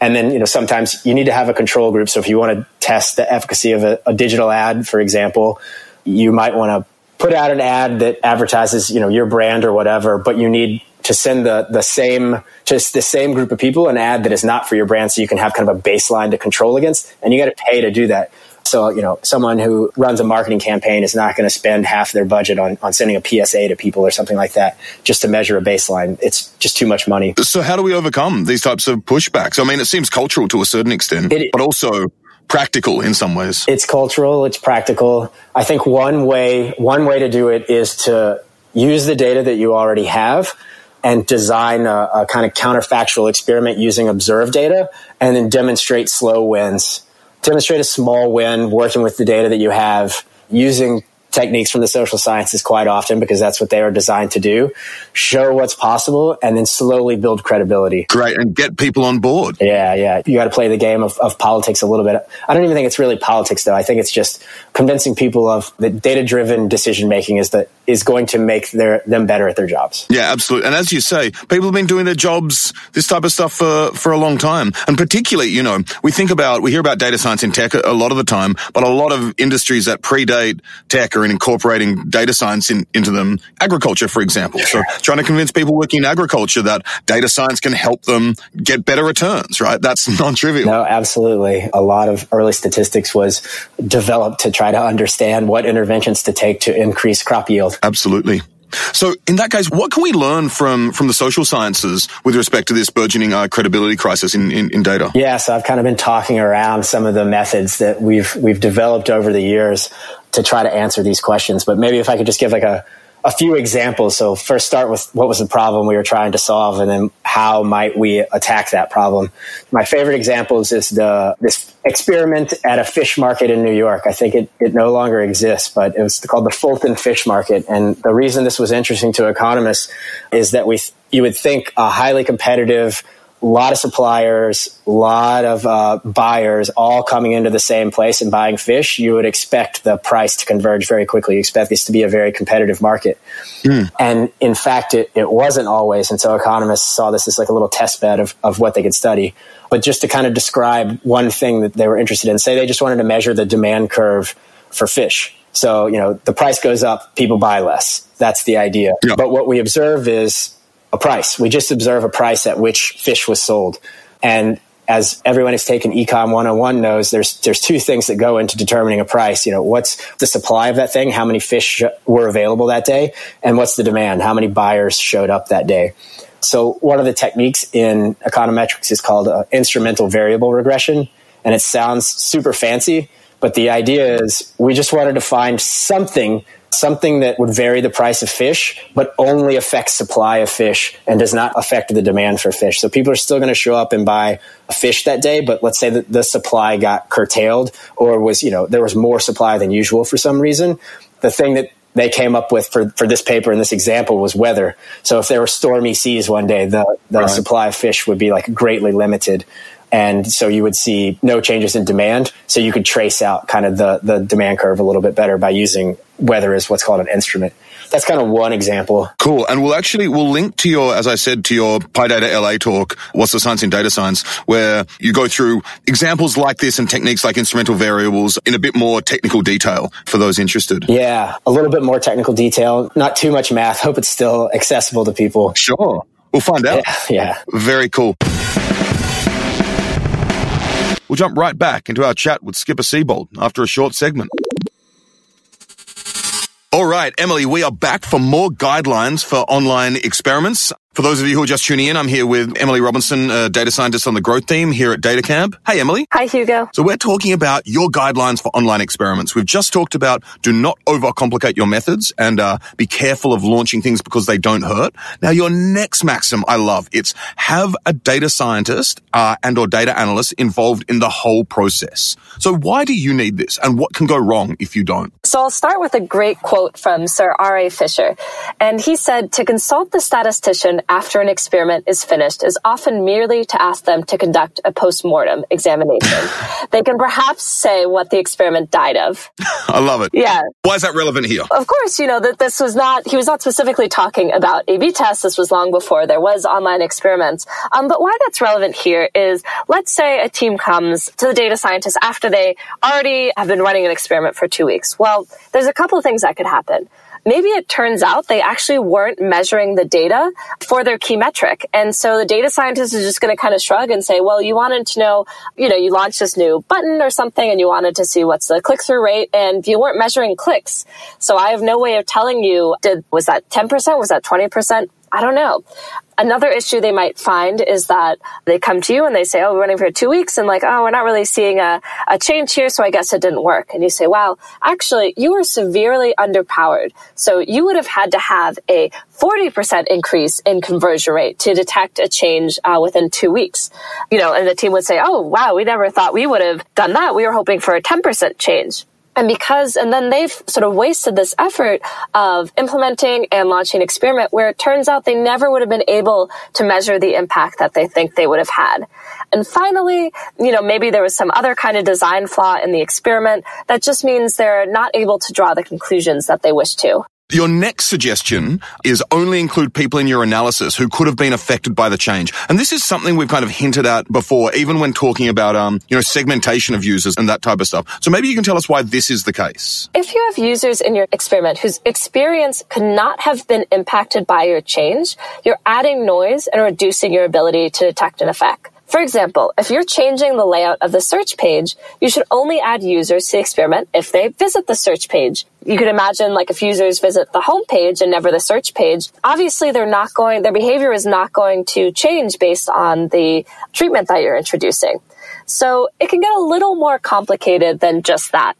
And then, you know, sometimes you need to have a control group. So if you want to test the efficacy of a, a digital ad, for example, you might want to put out an ad that advertises, you know, your brand or whatever, but you need to send the, the same, just the same group of people an ad that is not for your brand so you can have kind of a baseline to control against. And you got to pay to do that. So, you know, someone who runs a marketing campaign is not going to spend half their budget on, on sending a PSA to people or something like that just to measure a baseline. It's just too much money. So, how do we overcome these types of pushbacks? I mean, it seems cultural to a certain extent, it, but also practical in some ways. It's cultural, it's practical. I think one way, one way to do it is to use the data that you already have and design a, a kind of counterfactual experiment using observed data and then demonstrate slow wins demonstrate a small win working with the data that you have using techniques from the social sciences quite often because that's what they are designed to do. Show what's possible and then slowly build credibility. Great. And get people on board. Yeah, yeah. You got to play the game of, of politics a little bit. I don't even think it's really politics though. I think it's just convincing people of that data driven decision making is that is going to make their them better at their jobs. Yeah, absolutely. And as you say, people have been doing their jobs, this type of stuff for, for a long time. And particularly, you know, we think about, we hear about data science in tech a lot of the time, but a lot of industries that predate tech are incorporating data science in, into them. Agriculture, for example. So trying to convince people working in agriculture that data science can help them get better returns, right? That's non-trivial. No, absolutely. A lot of early statistics was developed to try to understand what interventions to take to increase crop yield. Absolutely. So, in that case, what can we learn from from the social sciences with respect to this burgeoning uh, credibility crisis in, in, in data? Yeah, so I've kind of been talking around some of the methods that we've we've developed over the years to try to answer these questions. But maybe if I could just give like a, a few examples. So first start with what was the problem we were trying to solve and then how might we attack that problem. My favorite examples is the, this experiment at a fish market in New York. I think it, it no longer exists, but it was called the Fulton Fish Market. And the reason this was interesting to economists is that we, you would think a highly competitive a lot of suppliers, a lot of uh, buyers all coming into the same place and buying fish, you would expect the price to converge very quickly. You expect this to be a very competitive market. Mm. And in fact, it, it wasn't always. And so economists saw this as like a little test bed of, of what they could study. But just to kind of describe one thing that they were interested in, say they just wanted to measure the demand curve for fish. So, you know, the price goes up, people buy less. That's the idea. Yeah. But what we observe is a price. We just observe a price at which fish was sold. And as everyone who's taken econ 101 knows there's there's two things that go into determining a price. You know what's the supply of that thing? How many fish were available that day? And what's the demand? How many buyers showed up that day? So one of the techniques in econometrics is called uh, instrumental variable regression. And it sounds super fancy but the idea is we just wanted to find something something that would vary the price of fish, but only affects supply of fish and does not affect the demand for fish. So people are still going to show up and buy a fish that day, but let's say that the supply got curtailed or was, you know, there was more supply than usual for some reason. The thing that they came up with for, for this paper and this example was weather. So if there were stormy seas one day, the, the right. supply of fish would be like greatly limited. And so you would see no changes in demand. So you could trace out kind of the, the demand curve a little bit better by using weather as what's called an instrument. That's kind of one example. Cool. And we'll actually, we'll link to your, as I said, to your PyData LA talk, What's the Science in Data Science, where you go through examples like this and techniques like instrumental variables in a bit more technical detail for those interested. Yeah. A little bit more technical detail, not too much math. Hope it's still accessible to people. Sure. We'll find out. Yeah. yeah. Very cool. We'll jump right back into our chat with Skipper Seabold after a short segment. All right, Emily, we are back for more guidelines for online experiments. For those of you who are just tuning in, I'm here with Emily Robinson, a data scientist on the growth team here at DataCamp. Hey, Emily. Hi, Hugo. So we're talking about your guidelines for online experiments. We've just talked about do not overcomplicate your methods and uh, be careful of launching things because they don't hurt. Now, your next maxim I love. It's have a data scientist uh, and or data analyst involved in the whole process. So why do you need this and what can go wrong if you don't? So I'll start with a great quote from Sir R.A. Fisher. And he said, to consult the statistician after an experiment is finished is often merely to ask them to conduct a post-mortem examination. they can perhaps say what the experiment died of. I love it. Yeah. Why is that relevant here? Of course, you know, that this was not, he was not specifically talking about A-B tests. This was long before there was online experiments. Um, but why that's relevant here is let's say a team comes to the data scientist after they already have been running an experiment for two weeks. Well, there's a couple of things that could happen maybe it turns out they actually weren't measuring the data for their key metric. And so the data scientist is just going to kind of shrug and say, well, you wanted to know, you know, you launched this new button or something and you wanted to see what's the click through rate and you weren't measuring clicks. So I have no way of telling you, did, was that 10%? Was that 20%? I don't know. Another issue they might find is that they come to you and they say, Oh, we're running for two weeks and like, oh, we're not really seeing a, a change here. So I guess it didn't work. And you say, wow, actually, you were severely underpowered. So you would have had to have a 40% increase in conversion rate to detect a change uh, within two weeks. You know, and the team would say, Oh, wow, we never thought we would have done that. We were hoping for a 10% change. And because, and then they've sort of wasted this effort of implementing and launching an experiment where it turns out they never would have been able to measure the impact that they think they would have had. And finally, you know, maybe there was some other kind of design flaw in the experiment that just means they're not able to draw the conclusions that they wish to. Your next suggestion is only include people in your analysis who could have been affected by the change. And this is something we've kind of hinted at before, even when talking about, um, you know, segmentation of users and that type of stuff. So maybe you can tell us why this is the case. If you have users in your experiment whose experience could not have been impacted by your change, you're adding noise and reducing your ability to detect an effect. For example, if you're changing the layout of the search page, you should only add users to the experiment if they visit the search page. You could imagine like if users visit the home page and never the search page, obviously they're not going, their behavior is not going to change based on the treatment that you're introducing. So it can get a little more complicated than just that.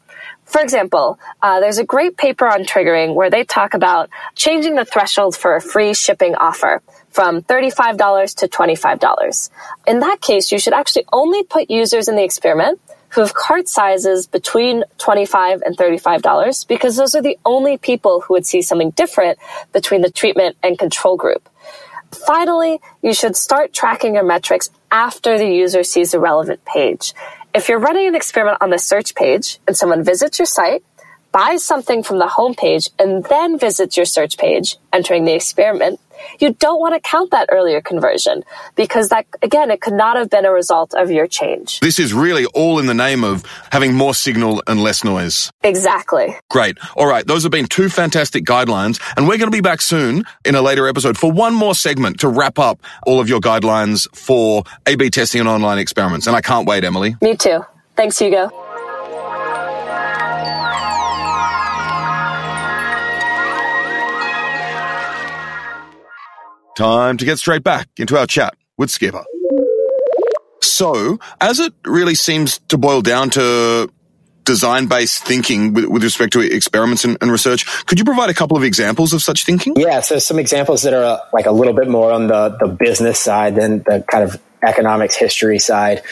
For example, uh, there's a great paper on triggering where they talk about changing the threshold for a free shipping offer from $35 to $25. In that case, you should actually only put users in the experiment who have cart sizes between 25 and $35 because those are the only people who would see something different between the treatment and control group. Finally, you should start tracking your metrics after the user sees the relevant page. If you're running an experiment on the search page and someone visits your site, buys something from the homepage, and then visits your search page, entering the experiment, you don't want to count that earlier conversion because that, again, it could not have been a result of your change. This is really all in the name of having more signal and less noise. Exactly. Great. All right. Those have been two fantastic guidelines. And we're going to be back soon in a later episode for one more segment to wrap up all of your guidelines for A B testing and online experiments. And I can't wait, Emily. Me too. Thanks, Hugo. Time to get straight back into our chat with Skipper. So, as it really seems to boil down to design based thinking with, with, respect to experiments and, and, research, could you provide a couple of examples of such thinking? Yeah, so some examples that are uh, like a little bit more on the, the business side than the kind of economics history side.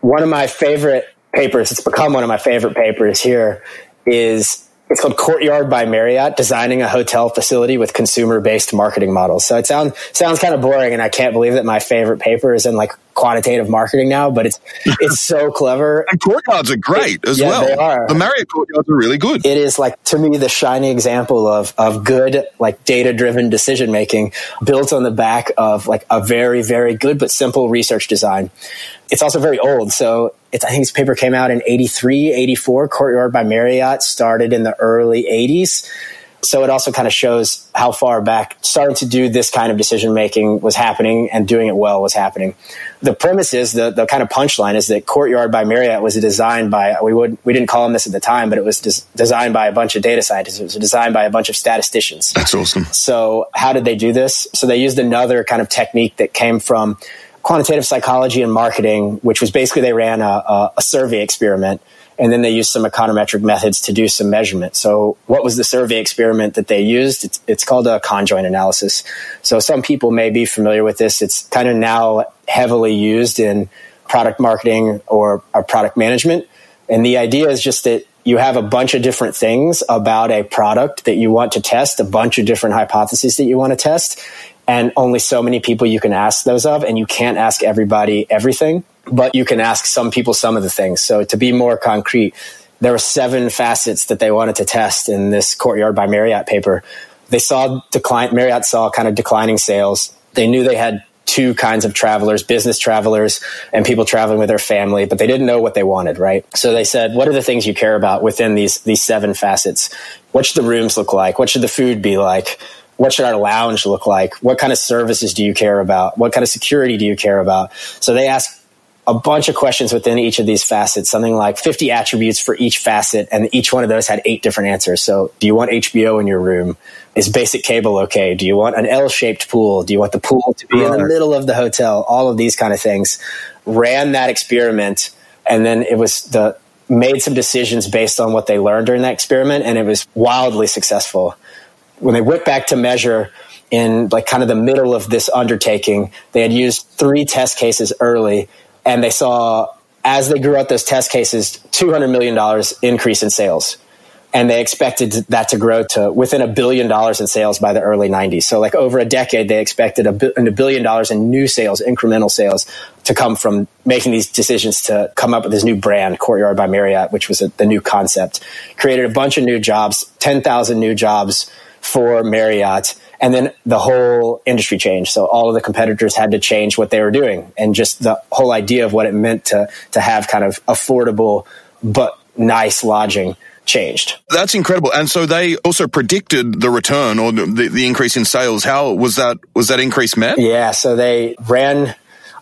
One of my favorite papers, it's become one of my favorite papers here, is it's called Courtyard by Marriott, designing a hotel facility with consumer based marketing models. So it sounds sounds kind of boring, and I can't believe that my favorite paper is in like quantitative marketing now, but it's it's so clever. and courtyards are great as yeah, well. They are. The Marriott courtyards are really good. It is like to me the shining example of of good like data driven decision making built on the back of like a very very good but simple research design. It's also very old, so it's, I think this paper came out in 83, 84. Courtyard by Marriott started in the early 80s. So it also kind of shows how far back starting to do this kind of decision making was happening and doing it well was happening. The premise is the, the kind of punchline is that Courtyard by Marriott was designed by we would we didn't call them this at the time, but it was des- designed by a bunch of data scientists. It was designed by a bunch of statisticians. That's awesome. So how did they do this? So they used another kind of technique that came from quantitative psychology and marketing, which was basically they ran a, a, a, survey experiment and then they used some econometric methods to do some measurement. So what was the survey experiment that they used? It's, it's called a conjoint analysis. So some people may be familiar with this. It's kind of now heavily used in product marketing or, or product management. And the idea is just that you have a bunch of different things about a product that you want to test, a bunch of different hypotheses that you want to test and only so many people you can ask those of and you can't ask everybody everything but you can ask some people some of the things. So to be more concrete there were seven facets that they wanted to test in this courtyard by marriott paper. They saw decline marriott saw kind of declining sales. They knew they had two kinds of travelers business travelers and people traveling with their family but they didn't know what they wanted right? So they said what are the things you care about within these these seven facets? What should the rooms look like? What should the food be like? What should our lounge look like? What kind of services do you care about? What kind of security do you care about? So they ask a bunch of questions within each of these facets, something like 50 attributes for each facet, and each one of those had eight different answers. So, do you want HBO in your room? Is basic cable okay? Do you want an L shaped pool? Do you want the pool to be in the middle of the hotel? All of these kind of things. Ran that experiment, and then it was the made some decisions based on what they learned during that experiment, and it was wildly successful when they went back to measure in like kind of the middle of this undertaking, they had used three test cases early, and they saw as they grew out those test cases, two hundred million dollars increase in sales, and they expected that to grow to within a billion dollars in sales by the early '90s. So, like over a decade, they expected a, billion dollars in new sales, incremental sales, to come from making these decisions to come up with this new brand, Courtyard by Marriott, which was a, the new concept. Created a bunch of new jobs, ten thousand new jobs for Marriott. And then the whole industry changed. So all of the competitors had to change what they were doing. And just the whole idea of what it meant to, to have kind of affordable but nice lodging changed. That's incredible. And so they also predicted the return or the, the increase in sales. How was that, was that increase met? Yeah. So they ran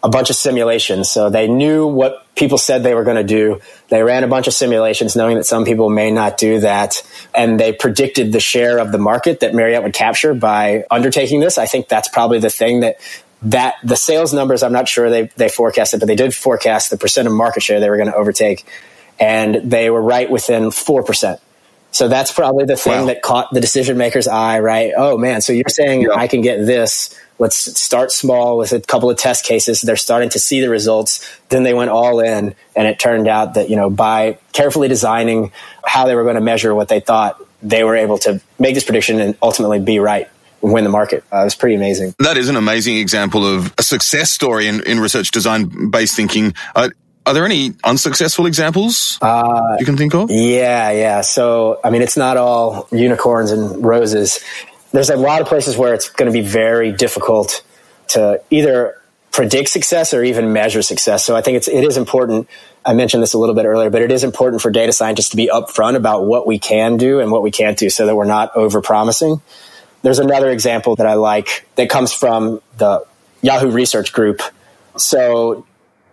a bunch of simulations. So they knew what people said they were going to do. They ran a bunch of simulations knowing that some people may not do that. And they predicted the share of the market that Marriott would capture by undertaking this. I think that's probably the thing that that the sales numbers, I'm not sure they, they forecasted, but they did forecast the percent of market share they were going to overtake. And they were right within 4%. So that's probably the thing wow. that caught the decision maker's eye, right? Oh man, so you're saying I can get this let's start small with a couple of test cases. They're starting to see the results. Then they went all in, and it turned out that, you know, by carefully designing how they were going to measure what they thought, they were able to make this prediction and ultimately be right win the market. Uh, it was pretty amazing. That is an amazing example of a success story in, in research design based thinking. Uh, are there any unsuccessful examples uh, you can think of? Yeah, yeah. So, I mean, it's not all unicorns and roses. There's a lot of places where it's going to be very difficult to either predict success or even measure success. So I think it's, it is important. I mentioned this a little bit earlier, but it is important for data scientists to be upfront about what we can do and what we can't do so that we're not over promising. There's another example that I like that comes from the Yahoo research group. So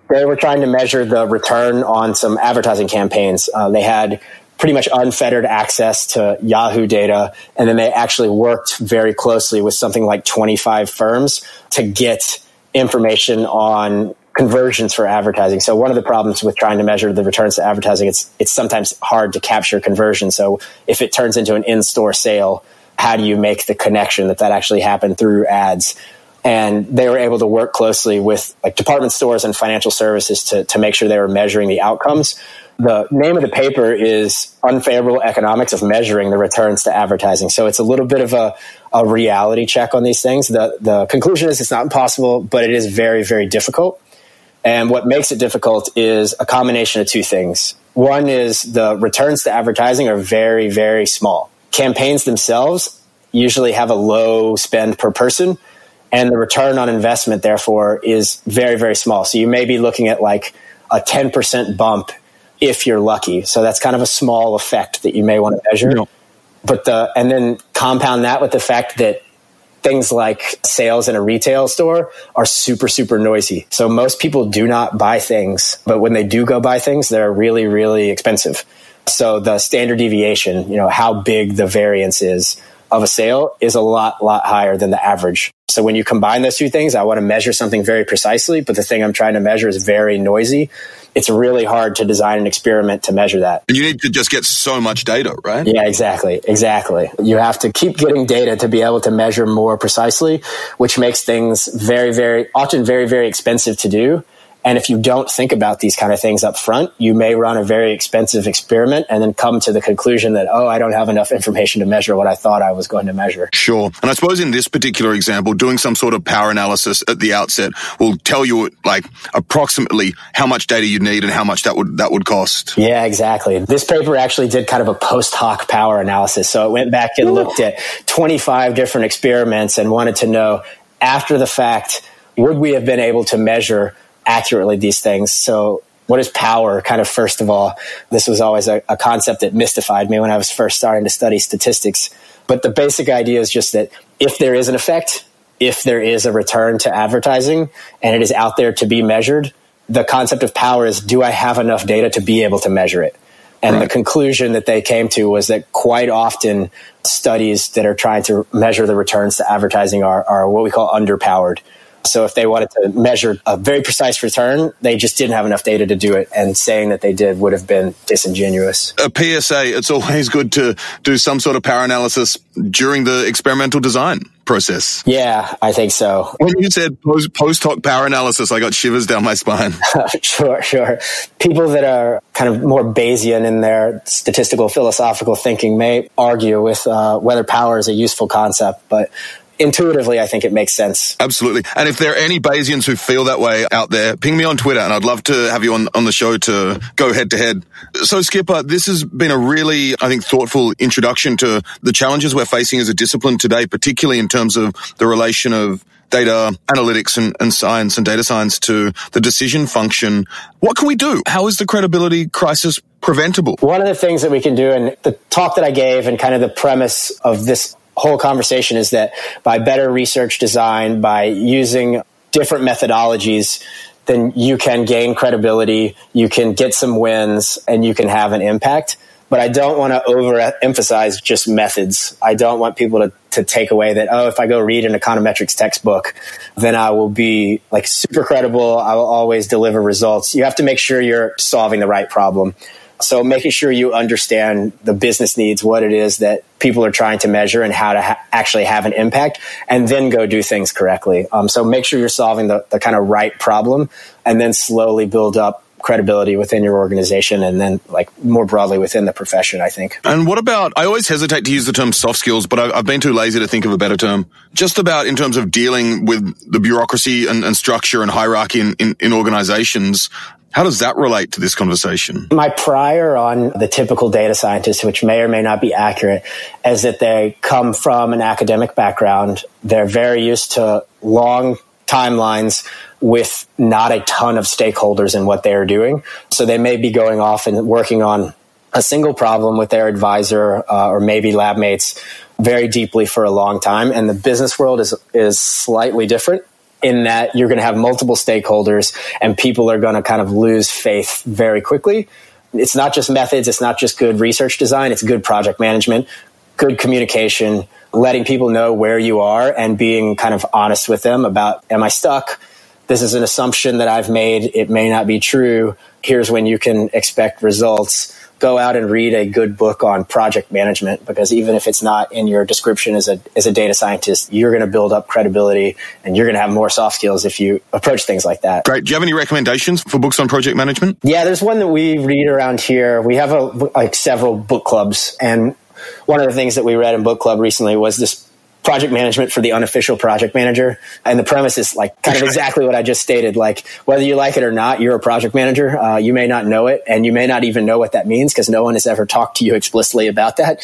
they were trying to measure the return on some advertising campaigns. Uh, they had pretty much unfettered access to Yahoo data. And then they actually worked very closely with something like 25 firms to get information on conversions for advertising. So one of the problems with trying to measure the returns to advertising, it's it's sometimes hard to capture conversion. So if it turns into an in-store sale, how do you make the connection that that actually happened through ads? And they were able to work closely with like department stores and financial services to, to make sure they were measuring the outcomes. The name of the paper is Unfavorable Economics of Measuring the Returns to Advertising. So it's a little bit of a, a reality check on these things. The, the conclusion is it's not impossible, but it is very, very difficult. And what makes it difficult is a combination of two things. One is the returns to advertising are very, very small. Campaigns themselves usually have a low spend per person, and the return on investment, therefore, is very, very small. So you may be looking at like a 10% bump if you're lucky. So that's kind of a small effect that you may want to measure. No. But the, and then compound that with the fact that things like sales in a retail store are super, super noisy. So most people do not buy things, but when they do go buy things, they're really, really expensive. So the standard deviation, you know, how big the variance is of a sale is a lot, lot higher than the average. So when you combine those two things, I want to measure something very precisely, but the thing I'm trying to measure is very noisy it's really hard to design an experiment to measure that. And you need to just get so much data, right? Yeah, exactly. Exactly. You have to keep getting data to be able to measure more precisely, which makes things very, very, often very, very expensive to do. And if you don't think about these kind of things up front, you may run a very expensive experiment and then come to the conclusion that, oh, I don't have enough information to measure what I thought I was going to measure. Sure. And I suppose in this particular example, doing some sort of power analysis at the outset will tell you like approximately how much data you need and how much that would that would cost. Yeah, exactly. This paper actually did kind of a post hoc power analysis. So it went back and Ooh. looked at 25 different experiments and wanted to know after the fact, would we have been able to measure accurately these things. So what is power? Kind of first of all, this was always a, a, concept that mystified me when I was first starting to study statistics. But the basic idea is just that if there is an effect, if there is a return to advertising and it is out there to be measured, the concept of power is do I have enough data to be able to measure it? And right. the conclusion that they came to was that quite often studies that are trying to measure the returns to advertising are, are what we call underpowered. So if they wanted to measure a very precise return, they just didn't have enough data to do it. And saying that they did would have been disingenuous. A PSA, it's always good to do some sort of power analysis during the experimental design process. Yeah, I think so. When you said post hoc power analysis, I got shivers down my spine. sure, sure. People that are kind of more Bayesian in their statistical philosophical thinking may argue with uh, whether power is a useful concept, but intuitively, I think it makes sense. Absolutely. And if there are any Bayesians who feel that way out there, ping me on Twitter and I'd love to have you on, on the show to go head to head. So Skipper, this has been a really, I think, thoughtful introduction to the challenges we're facing as a discipline today, particularly in terms of the relation of data analytics and, and, science and data science to the decision function. What can we do? How is the credibility crisis preventable? One of the things that we can do, and the talk that I gave and kind of the premise of this whole conversation is that by better research design, by using different methodologies, then you can gain credibility, you can get some wins, and you can have an impact. But I don't want to overemphasize just methods. I don't want people to, to take away that, oh, if I go read an econometrics textbook, then I will be like super credible. I will always deliver results. You have to make sure you're solving the right problem. So making sure you understand the business needs, what it is that people are trying to measure and how to ha- actually have an impact and then go do things correctly. Um, so make sure you're solving the, the kind of right problem and then slowly build up credibility within your organization and then like more broadly within the profession, I think. And what about, I always hesitate to use the term soft skills, but I've been too lazy to think of a better term. Just about in terms of dealing with the bureaucracy and, and structure and hierarchy in, in, in organizations. How does that relate to this conversation? My prior on the typical data scientist, which may or may not be accurate, is that they come from an academic background. They're very used to long timelines with not a ton of stakeholders in what they are doing. So they may be going off and working on a single problem with their advisor uh, or maybe lab mates very deeply for a long time. And the business world is, is slightly different in that you're going to have multiple stakeholders and people are going to kind of lose faith very quickly. It's not just methods. It's not just good research design. It's good project management, good communication, letting people know where you are and being kind of honest with them about, am I stuck? This is an assumption that I've made. It may not be true. Here's when you can expect results go out and read a good book on project management because even if it's not in your description as a as a data scientist, you're going to build up credibility and you're going to have more soft skills if you approach things like that. Great. Do you have any recommendations for books on project management? Yeah, there's one that we read around here. We have a, like several book clubs and one of the things that we read in book club recently was this project management for the unofficial project manager. And the premise is like kind of exactly what I just stated. Like whether you like it or not, you're a project manager. Uh, you may not know it and you may not even know what that means because no one has ever talked to you explicitly about that.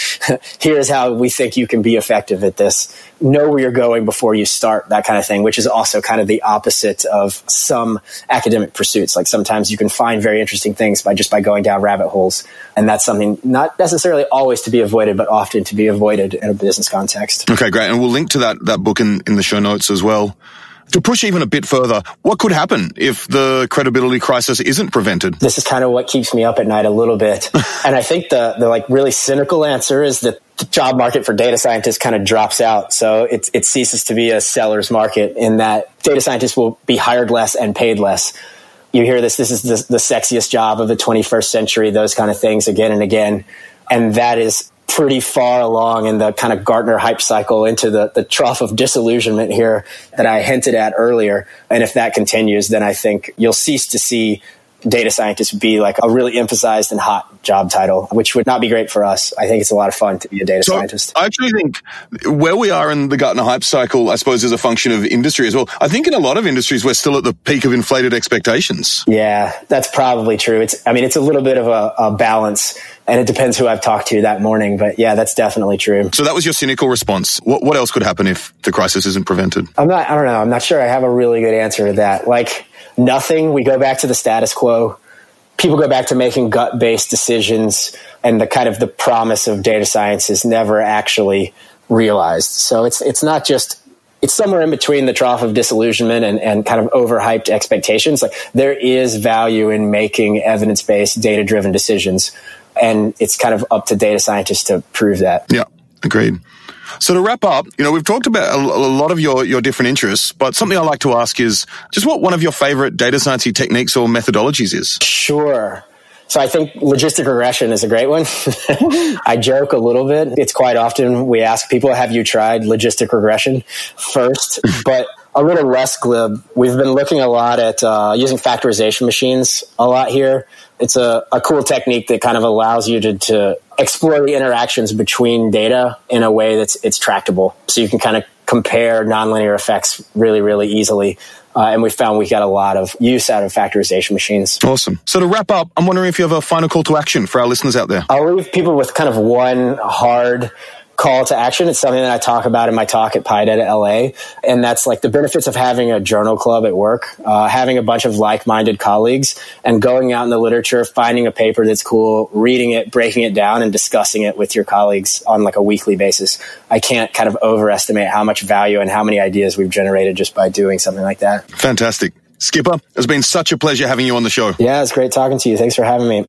Here's how we think you can be effective at this. Know where you're going before you start that kind of thing, which is also kind of the opposite of some academic pursuits. Like sometimes you can find very interesting things by just by going down rabbit holes. And that's something not necessarily always to be avoided, but often to be avoided in a business context. Okay, great and we'll link to that that book in, in the show notes as well. To push even a bit further, what could happen if the credibility crisis isn't prevented? This is kind of what keeps me up at night a little bit. and I think the, the like really cynical answer is that the job market for data scientists kind of drops out. So it, it ceases to be a seller's market in that data scientists will be hired less and paid less. You hear this, this is the, the sexiest job of the 21st century, those kind of things again and again. And that is pretty far along in the kind of Gartner hype cycle into the, the trough of disillusionment here that I hinted at earlier. And if that continues, then I think you'll cease to see data scientist be like a really emphasized and hot job title, which would not be great for us. I think it's a lot of fun to be a data so scientist. I actually think where we are in the Gartner hype cycle, I suppose, is a function of industry as well. I think in a lot of industries, we're still at the peak of inflated expectations. Yeah, that's probably true. It's, I mean, it's a little bit of a, a balance and it depends who I've talked to that morning. But yeah, that's definitely true. So that was your cynical response. What, what else could happen if the crisis isn't prevented? I'm not, I don't know. I'm not sure I have a really good answer to that. Like nothing. We go back to the status quo. People go back to making gut based decisions and the kind of the promise of data science is never actually realized. So it's, it's not just it's somewhere in between the trough of disillusionment and, and kind of overhyped expectations. Like there is value in making evidence based, data driven decisions and it's kind of up to data scientists to prove that. Yeah, agreed. So to wrap up, you know, we've talked about a, a, lot of your, your different interests, but something I like to ask is just what one of your favorite data science techniques or methodologies is. Sure. So I think logistic regression is a great one. I joke a little bit. It's quite often we ask people, have you tried logistic regression first? But a little less glib. We've been looking a lot at uh, using factorization machines a lot here. It's a, a cool technique that kind of allows you to, to explore the interactions between data in a way that's it's tractable. So you can kind of compare nonlinear effects really, really easily. Uh, and we found we got a lot of use out of factorization machines. Awesome. So to wrap up, I'm wondering if you have a final call to action for our listeners out there. I'll leave people with kind of one hard call to action. It's something that I talk about in my talk at PyData LA. And that's like the benefits of having a journal club at work, uh, having a bunch of like minded colleagues and going out in the literature, finding a paper that's cool, reading it, breaking it down, and discussing it with your colleagues on like a weekly basis. I can't kind of overestimate how much value and how many ideas we've generated just by doing something like that. Fantastic. Skipper, it's been such a pleasure having you on the show. Yeah, it's great talking to you. Thanks for having me.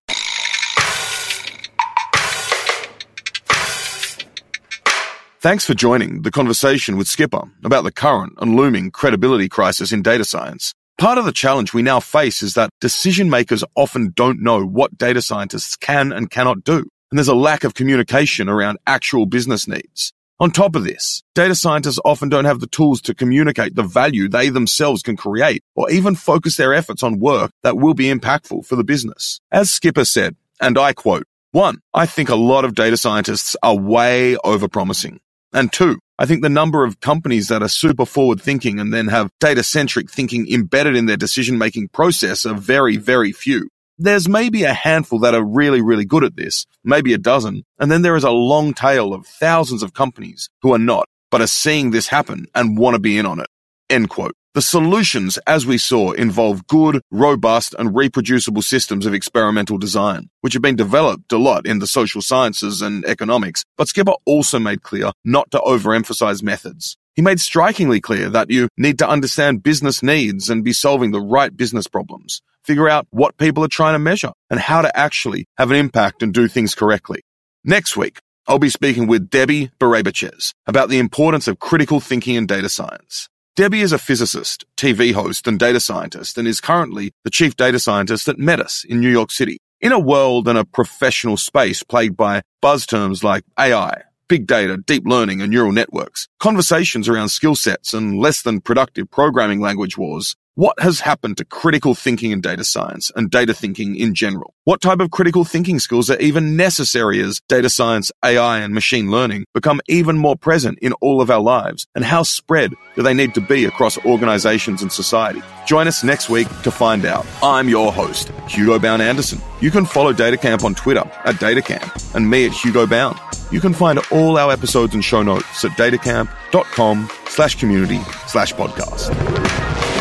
Thanks for joining the conversation with Skipper about the current and looming credibility crisis in data science. Part of the challenge we now face is that decision makers often don't know what data scientists can and cannot do. And there's a lack of communication around actual business needs. On top of this, data scientists often don't have the tools to communicate the value they themselves can create or even focus their efforts on work that will be impactful for the business. As Skipper said, and I quote, one, I think a lot of data scientists are way overpromising. And two, I think the number of companies that are super forward thinking and then have data centric thinking embedded in their decision making process are very, very few. There's maybe a handful that are really, really good at this, maybe a dozen, and then there is a long tail of thousands of companies who are not, but are seeing this happen and want to be in on it. End quote. The solutions, as we saw, involve good, robust, and reproducible systems of experimental design, which have been developed a lot in the social sciences and economics, but Skipper also made clear not to overemphasize methods. He made strikingly clear that you need to understand business needs and be solving the right business problems figure out what people are trying to measure and how to actually have an impact and do things correctly. Next week, I'll be speaking with Debbie Berebichez about the importance of critical thinking in data science. Debbie is a physicist, TV host, and data scientist, and is currently the chief data scientist at Metis in New York City. In a world and a professional space plagued by buzz terms like AI, big data, deep learning, and neural networks, conversations around skill sets and less than productive programming language wars what has happened to critical thinking in data science and data thinking in general? What type of critical thinking skills are even necessary as data science, AI, and machine learning become even more present in all of our lives? And how spread do they need to be across organizations and society? Join us next week to find out. I'm your host, Hugo Bowne-Anderson. You can follow DataCamp on Twitter at DataCamp and me at Hugo Bowne. You can find all our episodes and show notes at datacamp.com slash community slash podcast.